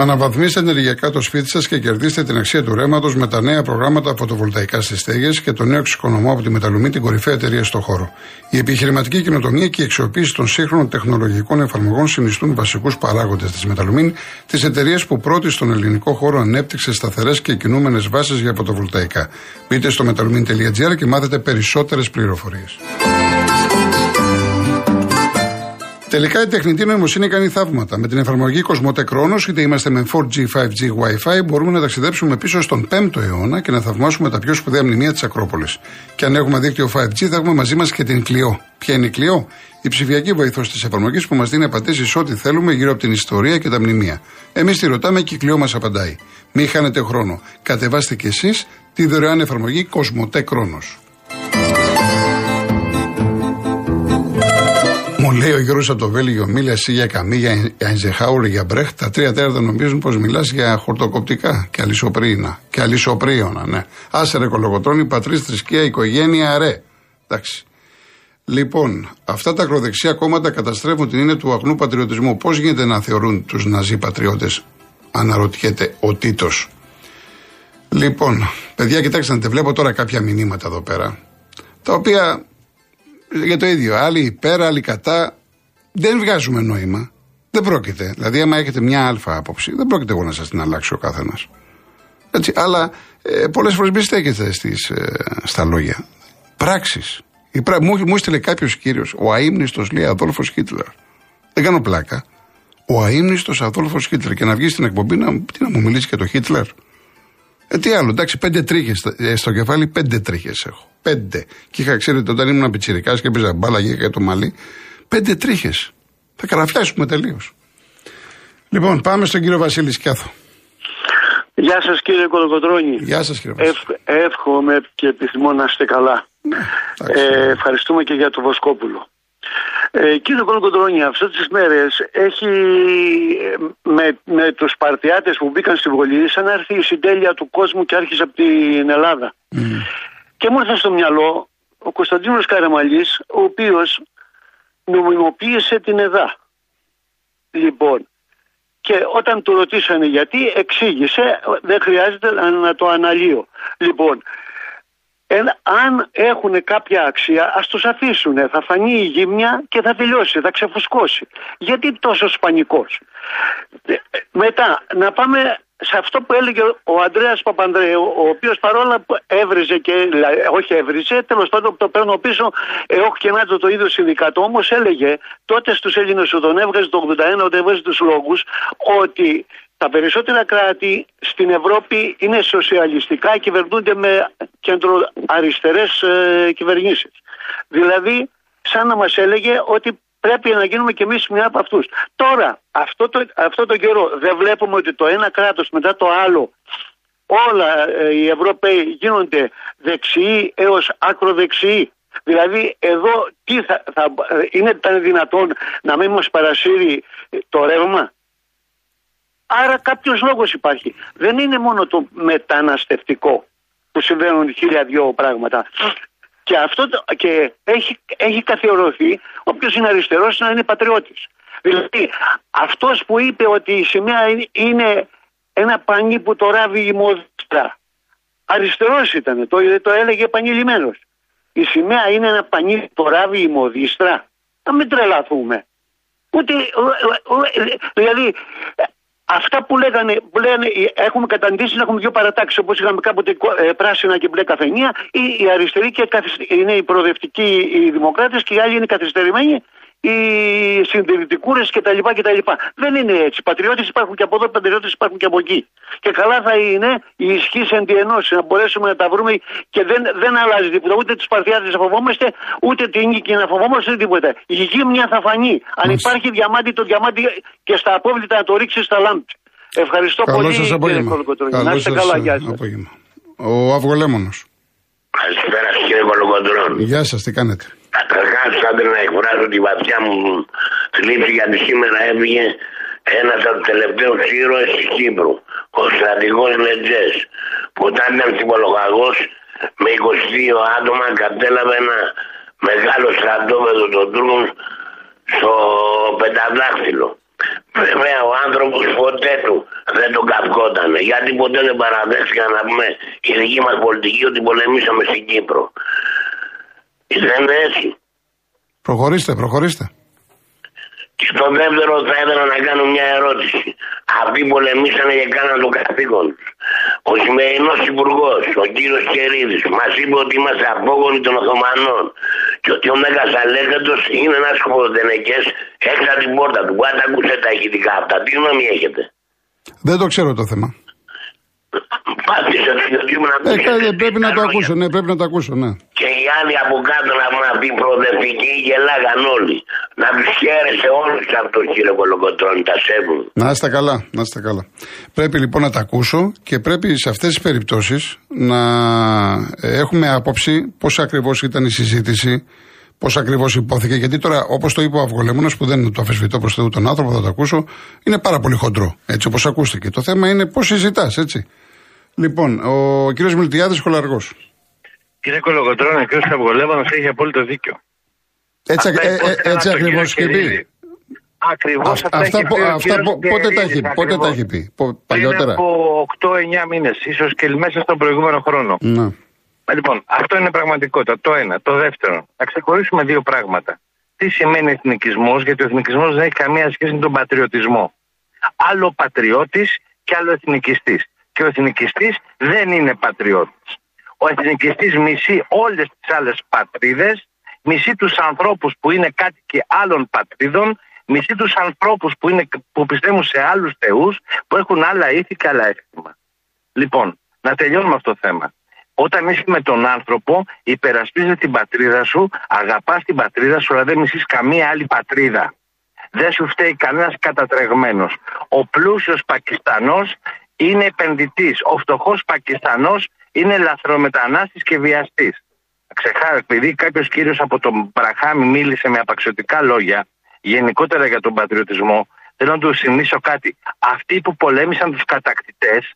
Αναβαθμίστε ενεργειακά το σπίτι σας και κερδίστε την αξία του ρεύματος με τα νέα προγράμματα φωτοβολταϊκά στις στέγες και το νέο εξοικονομώ από τη Μεταλουμή, την κορυφαία εταιρεία στο χώρο. Η επιχειρηματική κοινοτομία και η αξιοποίηση των σύγχρονων τεχνολογικών εφαρμογών συνιστούν βασικούς παράγοντες της Μεταλουμή, της εταιρείας που πρώτη στον ελληνικό χώρο ανέπτυξε σταθερές και κινούμενες βάσεις για φωτοβολταϊκά. Μπείτε στο metalumin.gr και μάθετε περισσότερες πληροφορίες. Τελικά η τεχνητή νοημοσύνη κάνει θαύματα. Με την εφαρμογή Κοσμοτέ Κρόνο, είτε είμαστε με 4G, 5G, Wi-Fi, μπορούμε να ταξιδέψουμε πίσω στον 5ο αιώνα και να θαυμάσουμε τα πιο σπουδαία μνημεία της Ακρόπολης. Και αν έχουμε δίκτυο 5G, θα έχουμε μαζί μας και την Κλειό. Ποια είναι η Κλειό; Η ψηφιακή βοηθός της εφαρμογής που μας δίνει απαντήσεις ό,τι θέλουμε γύρω από την ιστορία και τα μνημεία. Εμείς τη ρωτάμε και η Κλειό μας απαντάει. Μην χάνετε χρόνο. Κατεβάστε κι εσείς τη δωρεάν εφαρμογή Κοσμοτέ Κρόνος. Μου λέει ο Γιώργος από το Βέλγιο, μίλα εσύ για Καμί, για Αιζεχάουρ, για Μπρέχτ. Τα τρία τέταρτα νομίζουν πως μιλάς για χορτοκοπτικά και αλυσοπρίνα. Και αλυσοπρίωνα, ναι. Άσε ρε κολογοτρόνη, πατρίς, θρησκεία, οικογένεια, ρε. Εντάξει. Λοιπόν, αυτά τα ακροδεξιά κόμματα καταστρέφουν την έννοια του αγνού πατριωτισμού. Πώς γίνεται να θεωρούν τους Ναζί πατριώτες, αναρωτιέται ο Τίτος. Λοιπόν, παιδιά, κοιτάξτε να βλέπω τώρα κάποια μηνύματα εδώ πέρα. Τα οποία για το ίδιο. Άλλοι υπέρ, άλλοι κατά. Δεν βγάζουμε νόημα. Δεν πρόκειται. Δηλαδή, άμα έχετε μια αλφα άποψη, δεν πρόκειται εγώ να σας την αλλάξει ο καθένας. Έτσι, αλλά ε, πολλές φορές μη στέκεστε στις, ε, στα λόγια. Πράξεις. Πρά... Μου, μου έστειλε κάποιος κύριος, ο αίμνητο λέει Αδόλφος Χίτλερ. Δεν κάνω πλάκα. Ο αίμνητο Αδόλφος Χίτλερ. Και να βγει στην εκπομπή να, τι να μου μιλήσει για το Χίτλερ; Ε, τι άλλο, εντάξει, πέντε τρίχες ε, στο κεφάλι, πέντε τρίχες έχω. Πέντε. Και είχα, ξέρετε, όταν ήμουν πιτσυρικά και έπαιζα μπάλα για το μαλλί, πέντε τρίχες. Θα καραφιάσουμε τελείως. Λοιπόν, πάμε στον κύριο Βασίλη Σκιάθο. Γεια σας κύριε Κολοκοτρόνη. Γεια σας κύριε Βασίλη. εύχομαι και επιθυμώ να είστε καλά. Ναι, ε, ευχαριστούμε και για το Βοσκόπουλο. Ε, κύριε Κολοκοντρόνη, αυτές τις μέρες έχει με, με τους Σπαρτιάτες που μπήκαν στη Βολή σαν να έρθει η συντέλεια του κόσμου και άρχισε από την Ελλάδα. Mm. Και μου ήρθε στο μυαλό ο Κωνσταντίνος Καραμαλής, ο οποίος νομιμοποίησε την ΕΔΑ. Λοιπόν, και όταν του ρωτήσανε γιατί, εξήγησε, δεν χρειάζεται να το αναλύω. Λοιπόν, αν έχουν κάποια αξία, ας τους αφήσουν. Θα φανεί η γύμνια και θα τελειώσει, θα ξεφουσκώσει. Γιατί τόσο πανικός. Ε, μετά, να πάμε σε αυτό που έλεγε ο Αντρέα Παπανδρέου, ο οποίος παρόλα που έβριζε και. Όχι έβριζε, τέλος πάντων το παίρνω πίσω, έχω και να το ίδιο συνδικάτο. Όμως έλεγε τότε στους Έλληνες που τον έβγαζε το 81, όταν έβγαζε τους λόγους, ότι τα περισσότερα κράτη στην Ευρώπη είναι σοσιαλιστικά, κυβερνούνται με κεντροαριστερές ε, κυβερνήσεις. Δηλαδή, σαν να μας έλεγε ότι πρέπει να γίνουμε κι εμείς μια από αυτούς. Τώρα, αυτό το, αυτό το καιρό δεν βλέπουμε ότι το ένα κράτος μετά το άλλο όλα ε, οι Ευρωπαίοι γίνονται δεξιοί έως ακροδεξιοί. Δηλαδή εδώ τι θα, θα, είναι ήταν δυνατόν να μην μας παρασύρει το ρεύμα; Άρα κάποιος λόγος υπάρχει. Δεν είναι μόνο το μεταναστευτικό που συμβαίνουν χίλια δυο πράγματα. Και αυτό και έχει, έχει καθιερωθεί όποιος είναι αριστερός να είναι πατριώτης. Δηλαδή αυτός που είπε ότι η σημαία είναι ένα πανί που το ράβει η μόδιστρα. Αριστερός ήταν, το, το έλεγε επανειλημμένος. Η σημαία είναι ένα πανί που το ράβει η μοδίστρα. Να μην τρελαθούμε. Ούτε, δηλαδή Αυτά που λέγανε, που λένε, έχουμε καταντήσει να έχουμε δύο παρατάξεις όπως είχαμε κάποτε ε, πράσινα και μπλε καφενεία. Η, η αριστερή και είναι οι προοδευτικοί οι δημοκράτες και οι άλλοι είναι καθυστερημένοι οι συντηρητικούρες κτλ, κτλ. Δεν είναι έτσι. Πατριώτες υπάρχουν και από εδώ, πατριώτες υπάρχουν και από εκεί. Και καλά θα είναι η ισχύ εν τη ενώση, να μπορέσουμε να τα βρούμε και δεν, δεν αλλάζει τίποτα. Ούτε τους Σπαρτιάτε να φοβόμαστε, ούτε την νίκη να φοβόμαστε, τίποτα. Η γύμνια θα φανεί. Αν υπάρχει διαμάντι, το διαμάντι και στα απόβλητα να το ρίξει στα λάμπη. Ευχαριστώ Καλό πολύ, σας κύριε Κολοκοτρόνη. Να είστε καλά, γεια σας. Ο Αυγολέμονος. Καλησπέρα κύριε Κολοκοτρόνη. Γεια σας, τι κάνετε. Καταρχά, άντε να εκφράσω τη βαθιά μου θλίψη γιατί σήμερα έβγε ένας από τους τελευταίους ήρωες της Κύπρου, ο στρατηγός Λετζέ, που όταν ήταν συμπολογαγό με 22 άτομα κατέλαβε ένα μεγάλο στρατόπεδο των Τούρκων στο πενταδάχτυλο. Βέβαια ο άνθρωπος ποτέ του δεν τον καυκόταν. Γιατί ποτέ δεν παραδέχτηκαν να πούμε η δική μας πολιτική ότι πολεμήσαμε στην Κύπρο. Δεν είναι έτσι. Προχωρήστε, προχωρήστε. Και στο δεύτερο θα ήθελα να κάνω μια ερώτηση. Αυτοί πολεμήσανε και κάναν το καθήκον του. Ο σημερινός υπουργός, ο κύριος Κερίδης, μας είπε ότι είμαστε απόγονοι των Οθωμανών και ότι ο Μέγας Αλέγαντο είναι ένας σκοποδενεκέ έξω από την πόρτα του. Πάντα ακούσε τα ηχητικά αυτά. Τι γνώμη έχετε; Δεν το ξέρω το θέμα. Πάτησε το YouTube να Ε, κα- πρέπει να το ακούσω, ναι, πρέπει να το ακούσω, ναι. Και οι άλλοι από κάτω να πούμε αυτοί οι προοδευτικοί γελάγαν όλοι. Να του χαίρεσαι όλους αυτό κύριε Κολοκοτρώνη, τα σέβουν. Να είστε καλά, να είστε καλά. Πρέπει λοιπόν να τα ακούσω και πρέπει σε αυτές τις περιπτώσεις να ε, έχουμε άποψη πώς ακριβώς ήταν η συζήτηση, πώς ακριβώς υπόθηκε. Γιατί τώρα, όπως το είπε ο Αυγολέμονας, που δεν το αφισβητώ προς Θεού τον άνθρωπο, θα το ακούσω, είναι πάρα πολύ χοντρό, έτσι όπως ακούστηκε. Το θέμα είναι πώς συζητάς, έτσι. Λοιπόν, ο κύριος Μιλτιάδης Χολαργός. Κύριε Κολογοτρόνα, ο κ. Καυγολέβανος έχει απόλυτο δίκιο. Έτσι, Αυτά ε, ε, υπόθηκαν έτσι από τον ακριβώς κύριο είχε πει. Κερίδη. Ακριβώς Αυ- αυτά, αυτά έχει πο- πει ο αυτά κύριος πο- πότε τα Κερίδης, έχει- πότε τα ακριβώς. έχει πει, πο- Πριν παλιότερα. από 8-9 μήνες, ίσως και μέσα στον προηγούμενο χρόνο. Ναι. Ε, Λοιπόν, αυτό είναι πραγματικότητα. Το ένα. Το δεύτερο, να ξεχωρίσουμε δύο πράγματα. Τι σημαίνει εθνικισμός, γιατί ο εθνικισμός δεν έχει καμία σχέση με τον πατριωτισμό. Άλλο πατριώτης και άλλο εθνικιστής. Και ο εθνικιστής δεν είναι πατριώτης. Ο εθνικιστής μισεί όλες τις άλλες πατρίδες, μισεί τους ανθρώπους που είναι κάτοικοι άλλων πατρίδων, μισεί τους ανθρώπους που, είναι, που πιστεύουν σε άλλους θεούς, που έχουν άλλα ήθη και άλλα έθιμα. Λοιπόν, να τελειώνουμε αυτό το θέμα. Όταν είσαι με τον άνθρωπο, υπερασπίζεσαι την πατρίδα σου, αγαπάς την πατρίδα σου, αλλά δεν μισείς καμία άλλη πατρίδα. Δεν σου φταίει κανένας κατατρεγμένος. Ο πλούσιος Πακιστανός είναι επενδυτής. Ο φτωχός Πακιστανός είναι λαθρομετανάστης και βιαστής. Ξεχάρω, επειδή κάποιος κύριος από τον Μπραχάμι μίλησε με απαξιωτικά λόγια, γενικότερα για τον πατριωτισμό, θέλω να του θυμίσω κάτι. Αυτοί που πολέμησαν τους κατακτητές,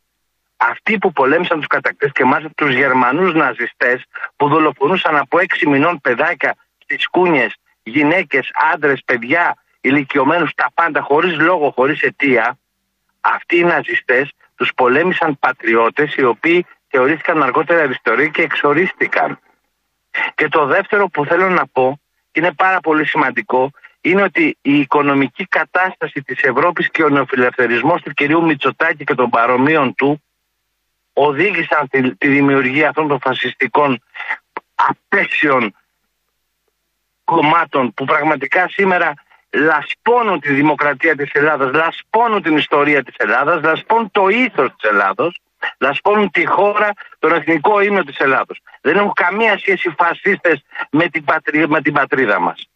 αυτοί που πολέμησαν τους κατακτητές και μάλιστα τους Γερμανούς ναζιστές που δολοφονούσαν από έξι μηνών παιδάκια στις κούνιες, γυναίκες, άντρες, παιδιά, ηλικιωμένους, τα πάντα, χωρίς λόγο, χωρίς αιτία, αυτοί οι ναζιστές τους πολέμησαν πατριώτες οι οποίοι θεωρήθηκαν αργότερα αριστεροί και εξορίστηκαν. Και το δεύτερο που θέλω να πω, και είναι πάρα πολύ σημαντικό, είναι ότι η οικονομική κατάσταση της Ευρώπης και ο νεοφιλελευθερισμός του κυρίου Μητσοτάκη και των παρομοίων του οδήγησαν τη, τη δημιουργία αυτών των φασιστικών απέσιων κομμάτων που πραγματικά σήμερα λασπώνουν τη δημοκρατία της Ελλάδας, λασπώνουν την ιστορία της Ελλάδας, λασπώνουν το ήθος της Ελλάδος, λασπώνουν τη χώρα, τον εθνικό ύμνο της Ελλάδος. Δεν έχουν καμία σχέση οι φασίστες με την, πατρί, με την πατρίδα μας.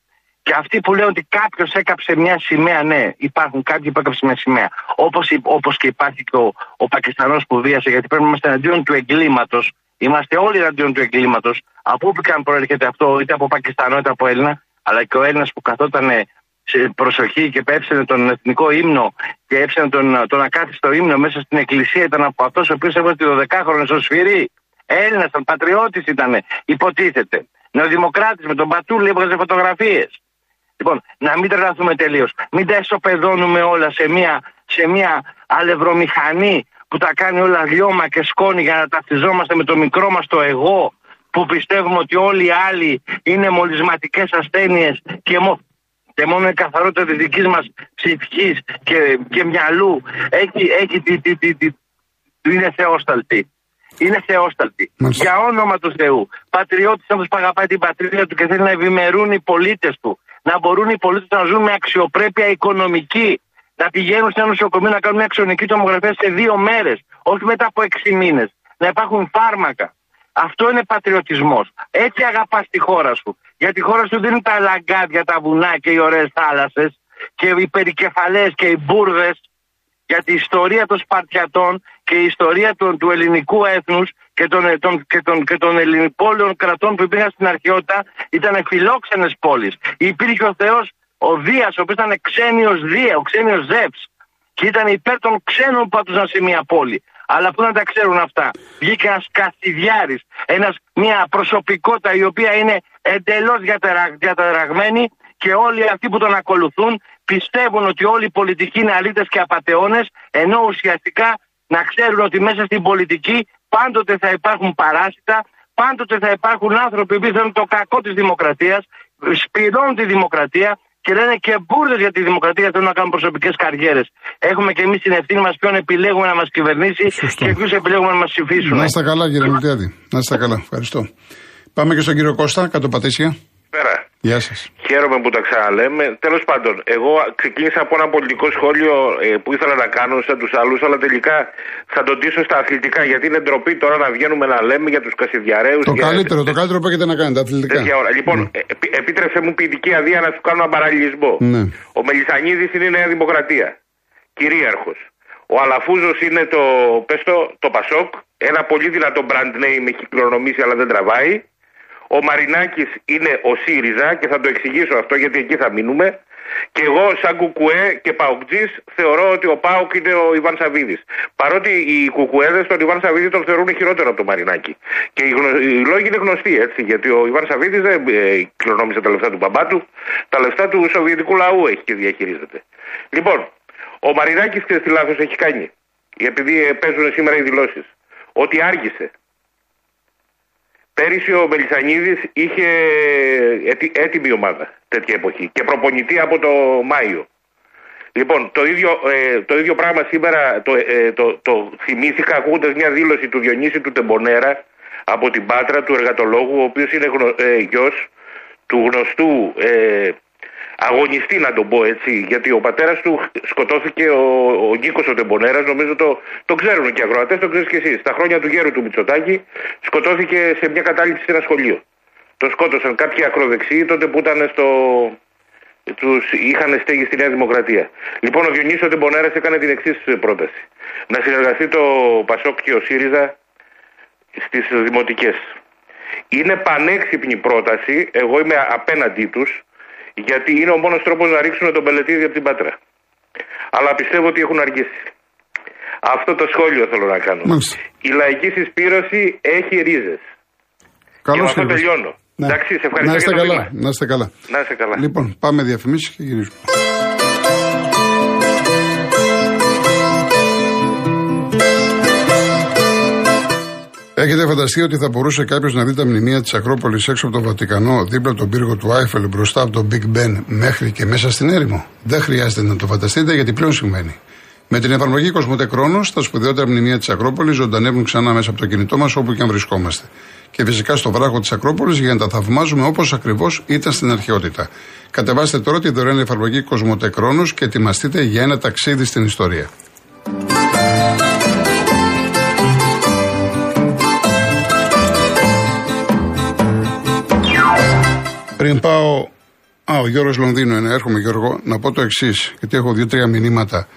Και αυτοί που λένε ότι κάποιος έκαψε μια σημαία, ναι, υπάρχουν κάποιοι που έκαψαν μια σημαία. Όπως όπως και υπάρχει και ο, ο Πακιστανός που βίασε, γιατί πρέπει να είμαστε εναντίον του εγκλήματος. Είμαστε όλοι εναντίον του εγκλήματος. Από όπου και αν προέρχεται αυτό, είτε από Πακιστανό είτε από Έλληνα, αλλά και ο Έλληνας που καθόταν σε προσοχή και έψαινε τον εθνικό ύμνο και έψαινε τον, τον ακάθιστο ύμνο μέσα στην εκκλησία ήταν από αυτός ο οποίος έβγαζε τη 12χρονη στο σφυρί. Έλληνας, ήταν πατριώτης ήταν, υποτίθεται. Νεοδημοκράτης με τον Πατούλη έβγαζε φωτογραφίες. Λοιπόν, να μην τρελαθούμε τελείως. Μην τα εσωπεδώνουμε όλα σε μια, σε μια αλευρομηχανή που τα κάνει όλα λιώμα και σκόνη για να ταυτιζόμαστε με το μικρό μας το εγώ που πιστεύουμε ότι όλοι οι άλλοι είναι μολυσματικές ασθένειες και, μο, και μόνο η καθαρότητα της δικής μας ψυχής και, και μυαλού έχει, έχει τη, τη, τη, τη, είναι θεόσταλτη. Είναι θεόσταλτη. Μάλιστα. Για όνομα του Θεού. Πατριώτης άνθρωπο που αγαπάει την πατρίδα του και θέλει να ευημερούν οι πολίτες του. Να μπορούν οι πολίτες να ζουν με αξιοπρέπεια οικονομική. Να πηγαίνουν σε ένα νοσοκομείο να κάνουν μια αξιονική τομογραφία σε δύο μέρες. Όχι μετά από έξι μήνες. Να υπάρχουν φάρμακα. Αυτό είναι πατριωτισμός. Έτσι αγαπάς τη χώρα σου. Γιατί η χώρα σου δεν είναι τα λαγκάδια, τα βουνά και οι ωραίες θάλασσες και οι περικεφαλές και οι μπουρδε. Γιατί η ιστορία των Σπαρτιατών και η ιστορία των, του ελληνικού έθνους και των, των, και των, και των ελληνικών κρατών που υπήρχαν στην αρχαιότητα ήταν φιλόξενες πόλεις. Υπήρχε ο Θεός, ο Δίας, ο οποίος ήταν ξένιος Δία, ο ξένιος Ζεύς και ήταν υπέρ των ξένων που πατούσαν σε μια πόλη. Αλλά πού να τα ξέρουν αυτά. Βγήκε ένας Καστιδιάρης, ένας, μια προσωπικότητα η οποία είναι εντελώς διατερα, διαταραγμένη και όλοι αυτοί που τον ακολουθούν πιστεύουν ότι όλοι οι πολιτικοί είναι αλήτες και απαταιώνες, ενώ ουσιαστικά να ξέρουν ότι μέσα στην πολιτική πάντοτε θα υπάρχουν παράσιτα, πάντοτε θα υπάρχουν άνθρωποι που θέλουν το κακό της δημοκρατίας, σπηρώνουν τη δημοκρατία και λένε και μπουρδες για τη δημοκρατία θέλουν να κάνουν προσωπικές καριέρες. Έχουμε και εμείς την ευθύνη μας ποιον επιλέγουμε να μας κυβερνήσει Σωστό. και ποιους επιλέγουμε να μας ψηφίσουν. Να είστε καλά, κύριε Μιλτιάδη. Να είστε καλά. Ευχαριστώ. Πάμε και στον κύριο Κώστα, κάτω πατήσια. Πέρα. Γεια σας. Χαίρομαι που τα ξαναλέμε. Τέλος πάντων, εγώ ξεκίνησα από ένα πολιτικό σχόλιο ε, που ήθελα να κάνω σαν τους άλλους, αλλά τελικά θα τον τήσω στα αθλητικά. Γιατί είναι ντροπή τώρα να βγαίνουμε να λέμε για τους Κασιδιαρέου. Το καλύτερο, το καλύτερο που έχετε να κάνετε, αθλητικά. Τέτοια ώρα. Λοιπόν, ε, επί- επίτρεψε μου ποιητική αδεία να σου κάνω έναν παραλληλισμό. Ναι. Ο Μελισανίδης είναι η Νέα Δημοκρατία. Κυρίαρχος. Ο Αλαφούζος είναι το, πες το, το Πασόκ. Ένα πολύ δυνατό brand name έχει κληρονομήσει αλλά δεν τραβάει. Ο Μαρινάκης είναι ο ΣΥΡΙΖΑ και θα το εξηγήσω αυτό γιατί εκεί θα μείνουμε. Και εγώ, σαν κουκουέ και παοκτζής, θεωρώ ότι ο Πάοκ είναι ο Ιβάν Σαββίδης. Παρότι οι κουκουέδες τον Ιβάν Σαββίδη τον θεωρούν χειρότερο από τον Μαρινάκη. Και οι, γνω... οι λόγοι είναι γνωστοί έτσι. Γιατί ο Ιβάν Σαββίδης δεν ε, κληρονόμησε τα λεφτά του μπαμπά του. Τα λεφτά του Σοβιετικού λαού έχει και διαχειρίζεται. Λοιπόν, ο Μαρινάκης και τι λάθος έχει κάνει. Επειδή ε, παίζουν σήμερα οι δηλώσεις. Ότι άργησε. Πέρυσι ο Μελισανίδης είχε έτι- έτοιμη ομάδα τέτοια εποχή και προπονητή από το Μάιο. Λοιπόν, το ίδιο, ε, το ίδιο πράγμα σήμερα το, ε, το, το θυμήθηκα ακούγοντας μια δήλωση του Διονύση του Τεμπονέρα από την Πάτρα του εργατολόγου, ο οποίος είναι γνω, ε, γιος του γνωστού ε, αγωνιστή να τον πω έτσι, γιατί ο πατέρας του σκοτώθηκε, ο, ο Νίκος ο Τεμπονέρας, νομίζω το, το ξέρουν και οι ακροατές, το ξέρεις και εσείς. Στα χρόνια του γέρου του Μητσοτάκη σκοτώθηκε σε μια κατάληψη σε ένα σχολείο. Το σκότωσαν κάποιοι ακροδεξιοί τότε που ήταν στο, τους είχαν στέγη στη Νέα Δημοκρατία. Λοιπόν, ο Διονύσης Τεμπονέρας έκανε την εξής πρόταση. Να συνεργαστεί το Πασόκ και ο ΣΥΡΙΖΑ στις δημοτικές. Είναι πανέξυπνη πρόταση, εγώ είμαι απέναντί τους, γιατί είναι ο μόνος τρόπος να ρίξουν τον πελετήδι από την Πάτρα. Αλλά πιστεύω ότι έχουν αργήσει. Αυτό το σχόλιο θέλω να κάνω. Μάλιστα. Η λαϊκή συσπήρωση έχει ρίζες. Και Καλώ με αυτό τελειώνω. Εντάξει, σε ευχαριστώ Να είστε για το καλά. βήμα. Να είστε καλά. Να είσαι καλά. Λοιπόν, πάμε διαφημίσεις και γυρίζουμε. Έχετε φανταστεί ότι θα μπορούσε κάποιος να δει τα μνημεία της Ακρόπολης έξω από το Βατικανό, δίπλα από τον πύργο του Άιφελ, μπροστά από τον Big Ben, μέχρι και μέσα στην έρημο; Δεν χρειάζεται να το φανταστείτε γιατί πλέον συμβαίνει. Με την εφαρμογή Κοσμοτέ Κρόνος, τα σπουδαιότερα μνημεία της Ακρόπολης ζωντανεύουν ξανά μέσα από το κινητό μας όπου και αν βρισκόμαστε. Και φυσικά στο βράχο της Ακρόπολης για να τα θαυμάζουμε όπως ακριβώς ήταν στην αρχαιότητα. Κατεβάστε τώρα τη δωρεάν εφαρμογή Κοσμοτέ Κρόνος και ετοιμαστείτε για ένα ταξίδι στην ιστορία. Πριν πάω. Α, ο Γιώργος Λονδίνο είναι. Έρχομαι, Γιώργο, να πω το εξής. Γιατί έχω δύο-τρία μηνύματα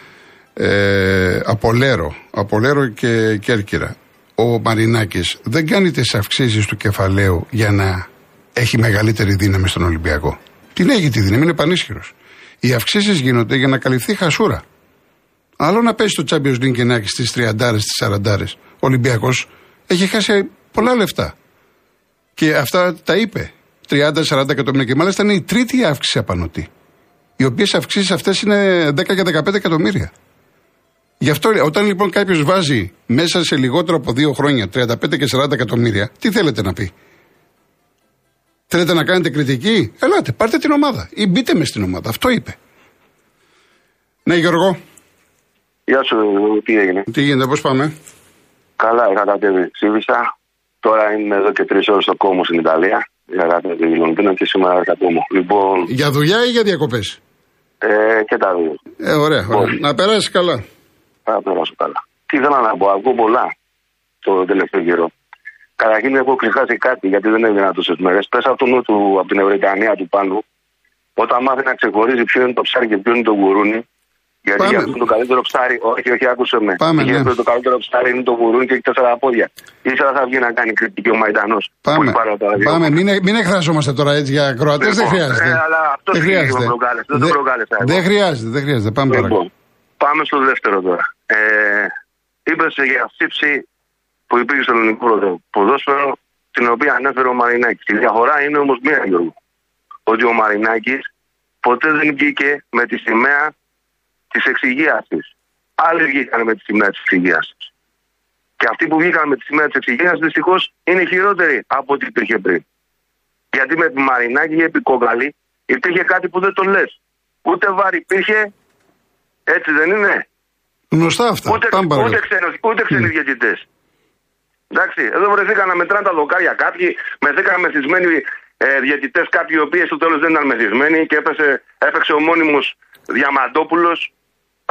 ε, από Λέρο, από Λέρο και Κέρκυρα. Ο Μαρινάκης δεν κάνει τις αυξήσεις του κεφαλαίου για να έχει μεγαλύτερη δύναμη στον Ολυμπιακό. Την έχει τη δύναμη, είναι πανίσχυρος. Οι αυξήσεις γίνονται για να καλυφθεί χασούρα. Άλλο να πέσει το Champions League και να έχει στις 30 στις 40 Ο Ολυμπιακός έχει χάσει πολλά λεφτά. Και αυτά τα είπε. 30-40 εκατομμύρια. Και μάλιστα είναι η τρίτη αύξηση απανωτή. Οι οποίες αυξήσεις αυτές είναι 10 και 15 εκατομμύρια. Γι' αυτό όταν λοιπόν κάποιος βάζει μέσα σε λιγότερο από δύο χρόνια 35 και 40 εκατομμύρια, τι θέλετε να πει; Θέλετε να κάνετε κριτική, ελάτε, πάρτε την ομάδα ή μπείτε μες στην ομάδα. Αυτό είπε. Ναι, Γιώργο, Γεια σου, τι έγινε; τι γίνεται, πώς πάμε; Καλά, είχα κατέβει Ξύβισσα. Τώρα είμαι εδώ και τρεις ώρες στο κόμμα στην Ιταλία. Είχα κατέβει Λονδίνο και σήμερα είχα κόμμα. Λοιπόν, Για δουλειά ή για διακοπές; ε, και τα δύο. Ε, ωραία. ωραία. Να περάσεις καλά. Θα περάσω καλά. Τι ήθελα να πω, ακούω πολλά το τελευταίο καιρό. Καταρχήν έχω ξεχάσει κάτι γιατί δεν έβγαινα τόσε μέρες. Πες από το νου του, από την Ευρετανία του πάνω, όταν μάθει να ξεχωρίζει ποιο είναι το ψάρι και ποιο είναι το γουρούνι. Γιατί Πάμε. για αυτό το καλύτερο ψάρι, όχι, όχι, άκουσε με. Πάμε, γιατί ναι. αυτό το καλύτερο ψάρι είναι το γουρούνι και έχει τέσσερα πόδια. Ύστερα θα βγει να κάνει κριτική ο Μαϊντανό. Πάμε. Πάμε. Μην, μην εκφραζόμαστε τώρα έτσι για Κροατέ. δεν Λοιπόν, χρειάζεται. ε, αλλά αυτός δεν είναι χρειάζεται. που με προκάλεσε, δεν το Δεν- προκάλεσα εγώ. Δεν χρειάζεται, δεν χρειάζεται. Πάμε παρακάτω. Λοιπόν, πάμε στο δεύτερο τώρα. Ε, Είπες για σύψη που υπήρχε στο ελληνικό ποδόσφαιρο, την οποία ανέφερε ο Μαρινάκης. Η διαφορά είναι όμως μία, Γιώργο. Ότι ο Μαρινάκης ποτέ δεν βγήκε με τη σημαία της εξυγίαση. Άλλοι βγήκαν με τη σημαία της εξυγίαση. Και αυτοί που βγήκαν με τη σημαία της εξυγίαση δυστυχώς είναι χειρότεροι από ό,τι υπήρχε πριν. Γιατί με τη Μαρινάκη και επί Κόγκαλη υπήρχε κάτι που δεν το λες. Ούτε βάρη υπήρχε, έτσι δεν είναι. Γνωστά αυτά. Ούτε, Πάμε ούτε, παρακάτω. ξένος, ούτε ξένοι Ναι. διαιτητές. Εντάξει, εδώ βρεθήκαν να μετράνε τα δοκάρια κάποιοι, μεθήκαν μεθυσμένοι ε, διαιτητές κάποιοι οι οποίοι στο τέλος δεν ήταν μεθυσμένοι και έπεσε, έπαιξε ο μόνιμος Διαμαντόπουλος.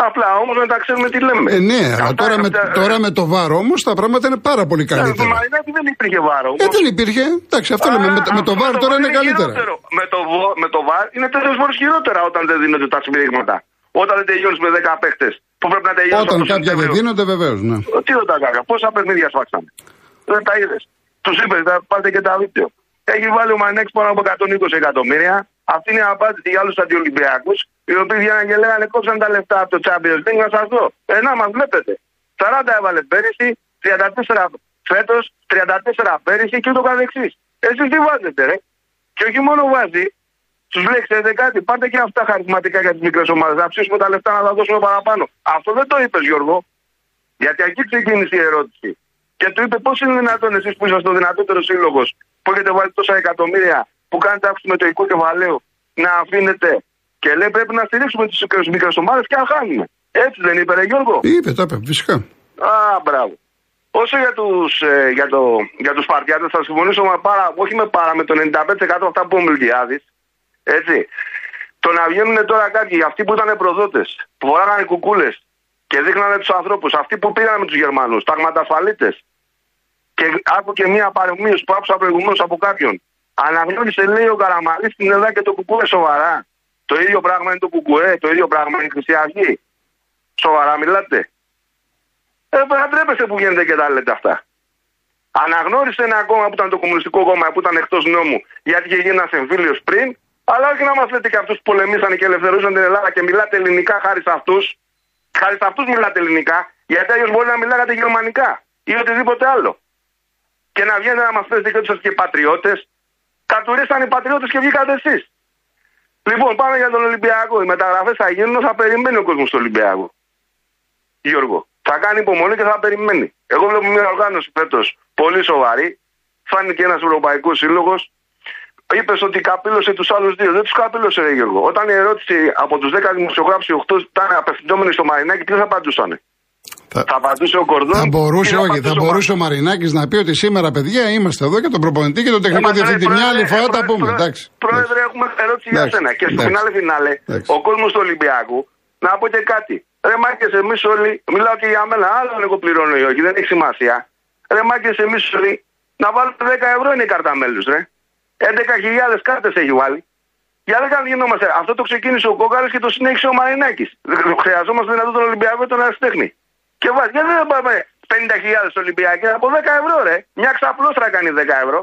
Απλά όμως να τα ξέρουμε τι λέμε. Ε, ναι, αλλά Αυτά- τώρα, με, αυτά- τώρα με το βάρο όμως τα πράγματα είναι πάρα πολύ Ε, Το καλύτερα. Μαρινάκη δεν υπήρχε βάρο. Ε, δεν υπήρχε. Εντάξει, αυτό λέμε. Με, το- με το βάρο τώρα είναι καλύτερα. Χειρότερο. Με το, βο- με το βάρ είναι τέσσερι φορέ χειρότερα όταν δεν δίνονται τα σφυρίγματα. Όταν δεν τελειώνεις με 10 παίχτες που πρέπει να τελειώνεις. Όταν κάποια δεν δίνονται, βεβαίως. Ναι. Τι ρωτά κάκα, πόσα παιχνίδια σφάξαμε; Δεν τα είδες. Τους είπες, θα πάτε και τα βίντεο. Έχει βάλει ο Μανέξ πάνω από 120 εκατομμύρια. Αυτή είναι η απάντηση για άλλους αντιολυμπιακούς, οι οποίοι βγαίναν και λέγανε κόψαν τα λεφτά από το Champions League. Να σας δω. Ε, να μας βλέπετε. 40 έβαλε πέρυσι, 34 φέτος, 34 πέρυσι και ούτω καθεξής. Εσείς τι βάζετε, ρε; Και όχι μόνο βάζει, τους λέει, ξέρετε κάτι, πάρτε και αυτά χαρισματικά για τις μικρές ομάδες. Να ψήσουμε τα λεφτά να τα δώσουμε παραπάνω. Αυτό δεν το είπες, Γιώργο. Γιατί εκεί ξεκίνησε η ερώτηση. Και του είπε πώς είναι δυνατόν εσείς που είσαστε ο δυνατότερος σύλλογος που έχετε βάλει τόσα εκατομμύρια που κάνετε αύξηση με το οικό κεφαλαίο να αφήνετε. Και λέει πρέπει να στηρίξουμε τις μικρέ ομάδε και να χάνουμε. Έτσι δεν είπε, ρε Γιώργο. Είπε, το είπε, φυσικά. Α, μπράβο. Όσο για τους, ε, για το, για τους Σπαρτιάτες θα συμφωνήσω με πάρα, όχι με πάρα, με το 95% αυτά που είπε ο Μιλτιάδης. Έτσι. Το να βγαίνουν τώρα κάποιοι, αυτοί που ήταν προδότες, που φοράγανε κουκούλες και δείχνανε τους ανθρώπους, αυτοί που πήγαν με τους Γερμανούς, ταγματασφαλίτες. Και άκου και μία παρομοίωση που άκουσα προηγουμένως από κάποιον. Αναγνώρισε, λέει ο Καραμαλής στην Ελλάδα και το κουκούε σοβαρά. Το ίδιο πράγμα είναι το κουκουέ, το ίδιο πράγμα είναι η Χρυσή Αυγή. Σοβαρά μιλάτε. Ε, θα τρέπεστε που γίνεται και τα λέτε αυτά. Αναγνώρισε ένα κόμμα που ήταν το Κομμουνιστικό Κόμμα που ήταν εκτός νόμου γιατί είχε γίνει ένας εμφύλιος πριν, αλλά όχι να μας λέτε και αυτούς που πολεμήσαν και ελευθερούσαν την Ελλάδα και μιλάτε ελληνικά χάρη σε αυτούς. Χάρη σε αυτούς μιλάτε ελληνικά, γιατί αλλιώς μπορεί να μιλάγατε γερμανικά ή οτιδήποτε άλλο. Και να βγαίνετε να μας πείτε και ότι είσαστε και πατριώτες. Κατουρίσαν οι πατριώτες και βγήκατε εσείς. Λοιπόν, πάμε για τον Ολυμπιακό. Οι μεταγραφές θα γίνουν, θα περιμένει ο κόσμος στο Ολυμπιακό. Γιώργο. Θα κάνει υπομονή και θα περιμένει. Εγώ βλέπω μια οργάνωση φέτος πολύ σοβαρή. Φάνηκε ένας Ευρωπαϊκός Σύλλογος. Είπες ότι καπήλωσε τους άλλους δύο. Δεν τους καπήλωσε, ρε Γιώργο. Όταν η ερώτηση από τους 10 δημοσιογράφους, οι 8 ήταν απευθυνόμενοι στο Μαρινάκι, τι θα απαντούσαν. Θα, Θα απαντούσε ο Κορδόν. θα μπορούσε, ή όχι, θα απαντούσε ο μπορούσε ο Μαρινάκης να πει ότι σήμερα, παιδιά, είμαστε εδώ και τον προπονητή και τον τεχνικό Είμαστε, διευθυντή. ρε, Μια άλλη πρόεδρε, φορά τα πρόεδρε, πούμε. πρόεδρε, Εντάξει. Πρόεδρε, έχουμε ερώτηση για Εντάξει, σένα. Και στο εντάξει. φινάλε φινάλε, Εντάξει. ο κόσμος του Ολυμπιακού, να πω και κάτι. Ρε μάκε, εμείς όλοι, μιλάω και για μένα, άλλο αν εγώ πληρώνω ή όχι, δεν έχει σημασία. Ρε μάκε, εμείς όλοι, να βάλουμε 10 ευρώ είναι η κάρτα μέλου, ρε. 11.000 κάρτες έχει βάλει. Για δεν γινόμαστε. Αυτό το ξεκίνησε ο Κόκαλης και το συνέχισε ο Μαρινάκης. Χρειαζόμαστε δηλαδή τον Ολυμπιακό τον Αριστέχνη. Και βάζει, γιατί δεν πάμε 50.000 Ολυμπιακοί από 10 ευρώ, ρε. Μια ξαπλώστρα κάνει 10 ευρώ.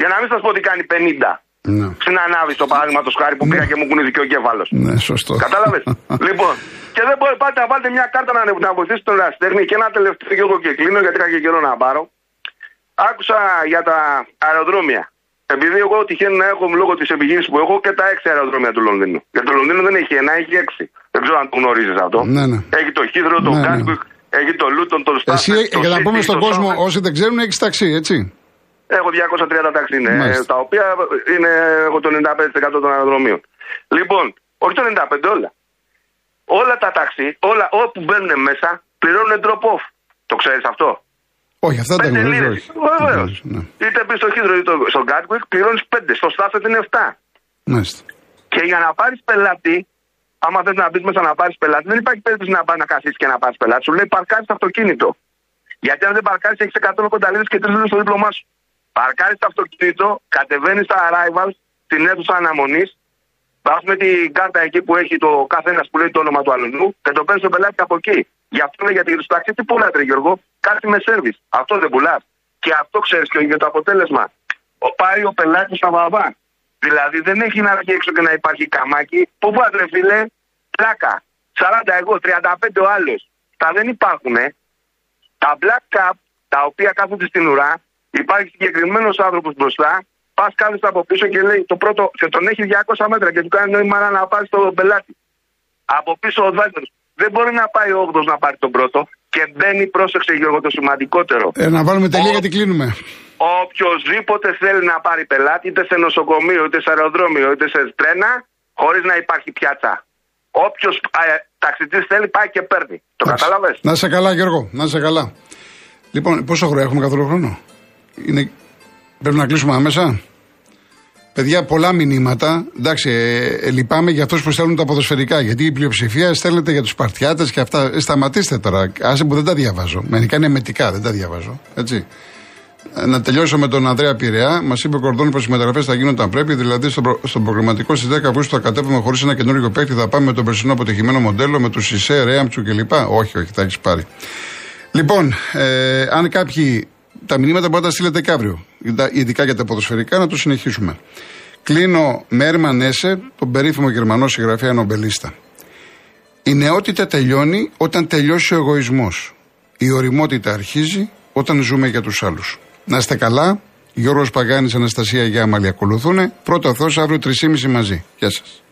Για να μην σας πω ότι κάνει 50. Ναι, Στην ανάβη, το παράδειγμα του χάρη που πήγα και μου κουνήθηκε ο κέφαλος. ναι, σωστό. Κατάλαβες; λοιπόν, και δεν μπορεί πάτε να βάλετε μια κάρτα να, να βοηθήσει τον Αστέρνη και ένα τελευταίο και εγώ και κλείνω γιατί είχα και καιρό να πάρω. Άκουσα για τα αεροδρόμια. Επειδή εγώ τυχαίνει να έχω λόγω της επιχείρησης που έχω και τα έξι αεροδρόμια του Λονδίνου. Γιατί το Λονδίνο δεν έχει ένα, έχει έξι. Δεν ξέρω αν το γνωρίζεις αυτό. Ναι, ναι. Έχει το Heathrow, το Ναι, ναι. Gatwick, έχει το Luton, το Stansted. Εσύ, το για να City, πούμε στον το κόσμο, Southampton. όσοι δεν ξέρουν, έχεις ταξί, έτσι. Έχω 230 ταξί, ναι, Μάλιστα. τα οποία είναι έχω το 95% των αεροδρομίων. Λοιπόν, όχι το 95% όλα. Όλα τα ταξί, όλα όπου μπαίνουν μέσα, πληρώνουν drop-off. Το ξέρεις αυτό; Όχι, αυτά τα Πέντε γνωρίζω. λίρες. όχι. Βεβαίω. Ναι. Είτε πεις στο Χίδρο είτε στο Gatwick, πληρώνεις 5. Στο Στάφετ είναι 7. Μάλιστα. Και για να πάρεις πελάτη, άμα θες να μπεις μέσα να πάρεις πελάτη, δεν υπάρχει περίπτωση να πάει να καθίσεις και να πάρεις πελάτη. Σου λέει παρκάρεις το αυτοκίνητο. Γιατί αν δεν παρκάρεις, έχεις 100 κονταλίδε και τρεις λίρες στο δίπλωμά σου. Παρκάρεις το αυτοκίνητο, κατεβαίνεις στα arrivals, στην αίθουσα αναμονής, πα με την κάρτα εκεί που έχει το κάθε ένα που λέει το όνομα του αλλού και το παίρνεις το πελάτη από εκεί. Γι' αυτό λέει γιατί στο ταξί τι πουλάτε, Γιώργο, κάτι με σερβις. Αυτό δεν πουλάς. Και αυτό ξέρεις και για το αποτέλεσμα. Ο, πάει ο πελάτης στα βαβά. Δηλαδή δεν έχει να βγει έξω και να υπάρχει καμάκι. Πού πάτε, ρε φίλε, πλάκα. 40 εγώ, 35 ο άλλος. Τα δεν υπάρχουν. Τα black cap, τα οποία κάθονται στην ουρά, υπάρχει συγκεκριμένος άνθρωπος μπροστά Πας κάθεσαι από πίσω και λέει το πρώτο, και τον έχει 200 μέτρα και του κάνει νόημα να πάρει τον πελάτη. Από πίσω ο δεύτερο. Δεν μπορεί να πάει ο 8 να πάρει τον πρώτο και μπαίνει, πρόσεξε Γιώργο, το σημαντικότερο. Ε, να βάλουμε τελεία γιατί κλείνουμε. Οποιοδήποτε θέλει να πάρει πελάτη, είτε σε νοσοκομείο, είτε σε αεροδρόμιο, είτε σε τρένα, χωρίς να υπάρχει πιάτσα. Όποιος ταξιτζής θέλει πάει και παίρνει. Το κατάλαβες; Να σε καλά, Γιώργο, να σε καλά. Λοιπόν, πόσο χρόνο έχουμε καθόλου χρόνο; Είναι... Πρέπει να κλείσουμε άμεσα; Παιδιά, πολλά μηνύματα. Εντάξει, ε, ε, λυπάμαι για αυτούς που στέλνουν τα ποδοσφαιρικά. Γιατί η πλειοψηφία στέλνεται για τους Παρτιάτε και αυτά. Ε, σταματήστε τώρα. Άσε που δεν τα διαβάζω. Μερικά είναι μετικά, δεν τα διαβάζω. Έτσι. Ε, να τελειώσω με τον Ανδρέα Πειραιά. Μας είπε ο Κορδόνης πως οι μεταγραφές θα γίνουν όταν πρέπει. Δηλαδή, στο, προ, στο προγραμματικό στις 10 Αυγούστου θα κατέβουμε χωρίς ένα καινούριο παίκτη. Θα πάμε με τον περσινό αποτυχημένο μοντέλο, με τους Σισε, Ρέαμτσου κλπ. Όχι, όχι, θα έχεις πάρει. Λοιπόν, ε, αν κάποιοι. Τα μηνύματα μπορείτε να στείλετε και αύριο. Ειδικά για τα ποδοσφαιρικά, να το συνεχίσουμε. Κλείνω με Έρμαν Έσε, τον περίφημο γερμανό συγγραφέα νομπελίστα. Η νεότητα τελειώνει όταν τελειώσει ο εγωισμός. Η οριμότητα αρχίζει όταν ζούμε για τους άλλους. Να είστε καλά. Γιώργος Παγάνης, Αναστασία Γιάμαλη ακολουθούν. Πρώτο Θεός αύριο 3.30 μαζί. Γεια σας.